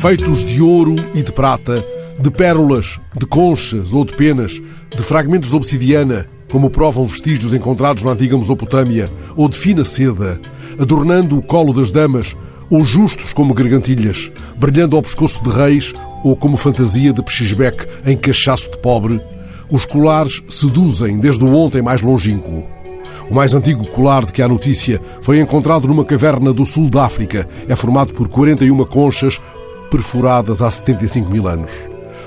feitos de ouro e de prata, de pérolas, de conchas ou de penas, de fragmentos de obsidiana, como provam vestígios encontrados na antiga Mesopotâmia, ou de fina seda, adornando o colo das damas, ou justos como gargantilhas, brilhando ao pescoço de reis, ou como fantasia de pechisbeque em cachaço de pobre, os colares seduzem desde o ontem mais longínquo. O mais antigo colar de que há notícia foi encontrado numa caverna do sul da África. É formado por 41 conchas perfuradas há 75 mil anos.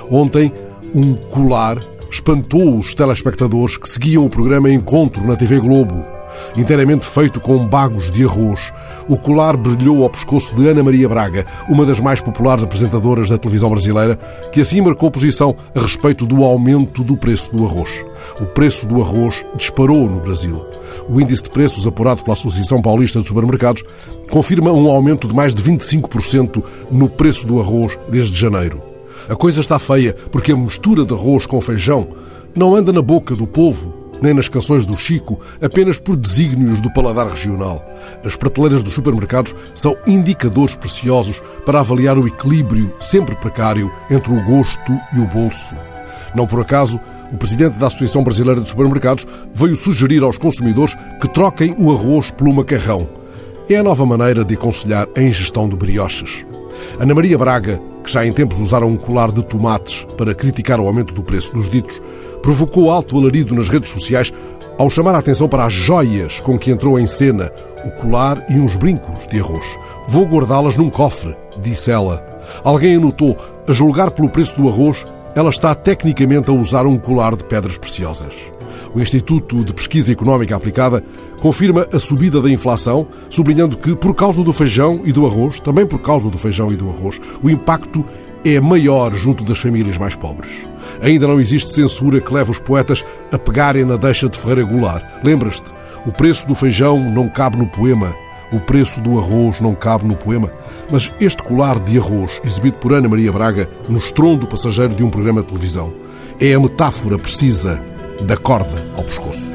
Ontem, um colar espantou os telespectadores que seguiam o programa Encontro na TV Globo. Inteiramente feito com bagos de arroz, o colar brilhou ao pescoço de Ana Maria Braga, uma das mais populares apresentadoras da televisão brasileira, que assim marcou posição a respeito do aumento do preço do arroz. O preço do arroz disparou no Brasil. O índice de preços apurado pela Associação Paulista de Supermercados confirma um aumento de mais de 25% no preço do arroz desde janeiro. A coisa está feia porque a mistura de arroz com feijão não anda na boca do povo, nem nas canções do Chico, apenas por desígnios do paladar regional. As prateleiras dos supermercados são indicadores preciosos para avaliar o equilíbrio, sempre precário, entre o gosto e o bolso. Não por acaso, o presidente da Associação Brasileira de Supermercados veio sugerir aos consumidores que troquem o arroz pelo macarrão. É a nova maneira de aconselhar a ingestão de brioches. Ana Maria Braga, que já em tempos usara um colar de tomates para criticar o aumento do preço dos ditos, provocou alto alarido nas redes sociais ao chamar a atenção para as joias com que entrou em cena, o colar e uns brincos de arroz. Vou guardá-las num cofre, disse ela. Alguém anotou, a julgar pelo preço do arroz, ela está tecnicamente a usar um colar de pedras preciosas. O Instituto de Pesquisa Económica Aplicada confirma a subida da inflação, sublinhando que, por causa do feijão e do arroz, também por causa do feijão e do arroz, o impacto é maior junto das famílias mais pobres. Ainda não existe censura que leve os poetas a pegarem na deixa de Ferreira Goulart. Lembras-te? O preço do feijão não cabe no poema. O preço do arroz não cabe no poema. Mas este colar de arroz, exibido por Ana Maria Braga no estrondo passageiro de um programa de televisão, é a metáfora precisa da corda ao pescoço.